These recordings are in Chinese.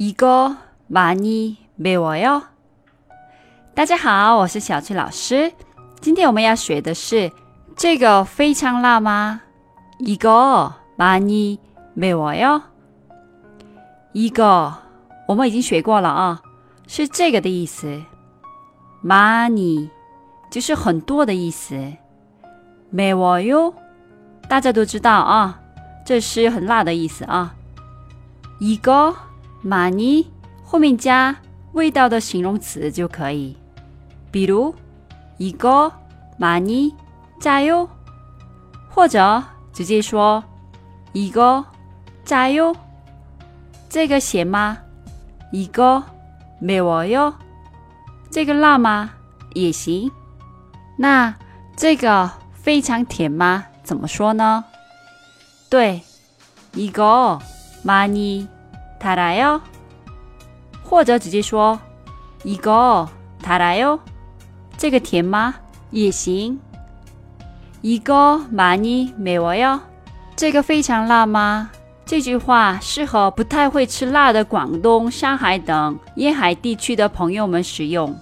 이거많이매워요大家好，我是小翠老师。今天我们要学的是这个非常辣吗？이거많이매워 요。 一个我们已经学过了啊，是这个的意思。많이就是很多的意思。매워 요， 大家都知道啊，这是很辣的意思啊。一个 马尼后面加味道的形容词就可以，比如一个马尼加油，或者直接说一个加油，这个咸吗？一个没我哟，这个辣吗？也行。那这个非常甜吗？怎么说呢？对，一个马尼。달아 요。 或者直接说一个달아 요。 这个甜吗？也行。一个많이매워 요。 这个非常辣吗？这句话适合不太会吃辣的广东、上海等沿海地区的朋友们使用。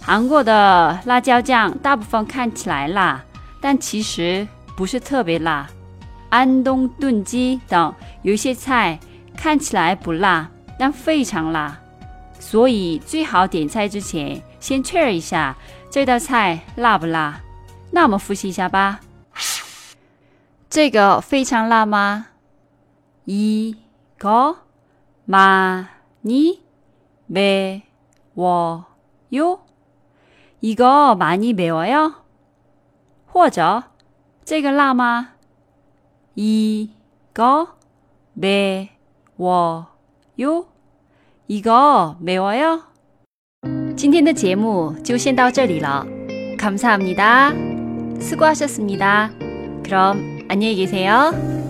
韩国的辣椒酱大部分看起来辣，但其实不是特别辣。安东炖鸡等有一些菜 看起来不辣，但非常辣，所以最好点菜之前先确认一下。这道菜辣不辣？那我们复习一下吧。这个非常辣吗？이거많이매워 요？ 이거많이매워 요？ 或者这个辣吗？이거매 워 요？ 이거매워 요？ 今天的节目就先到这里了。감사합니다수고하셨습니다그럼안녕히계세요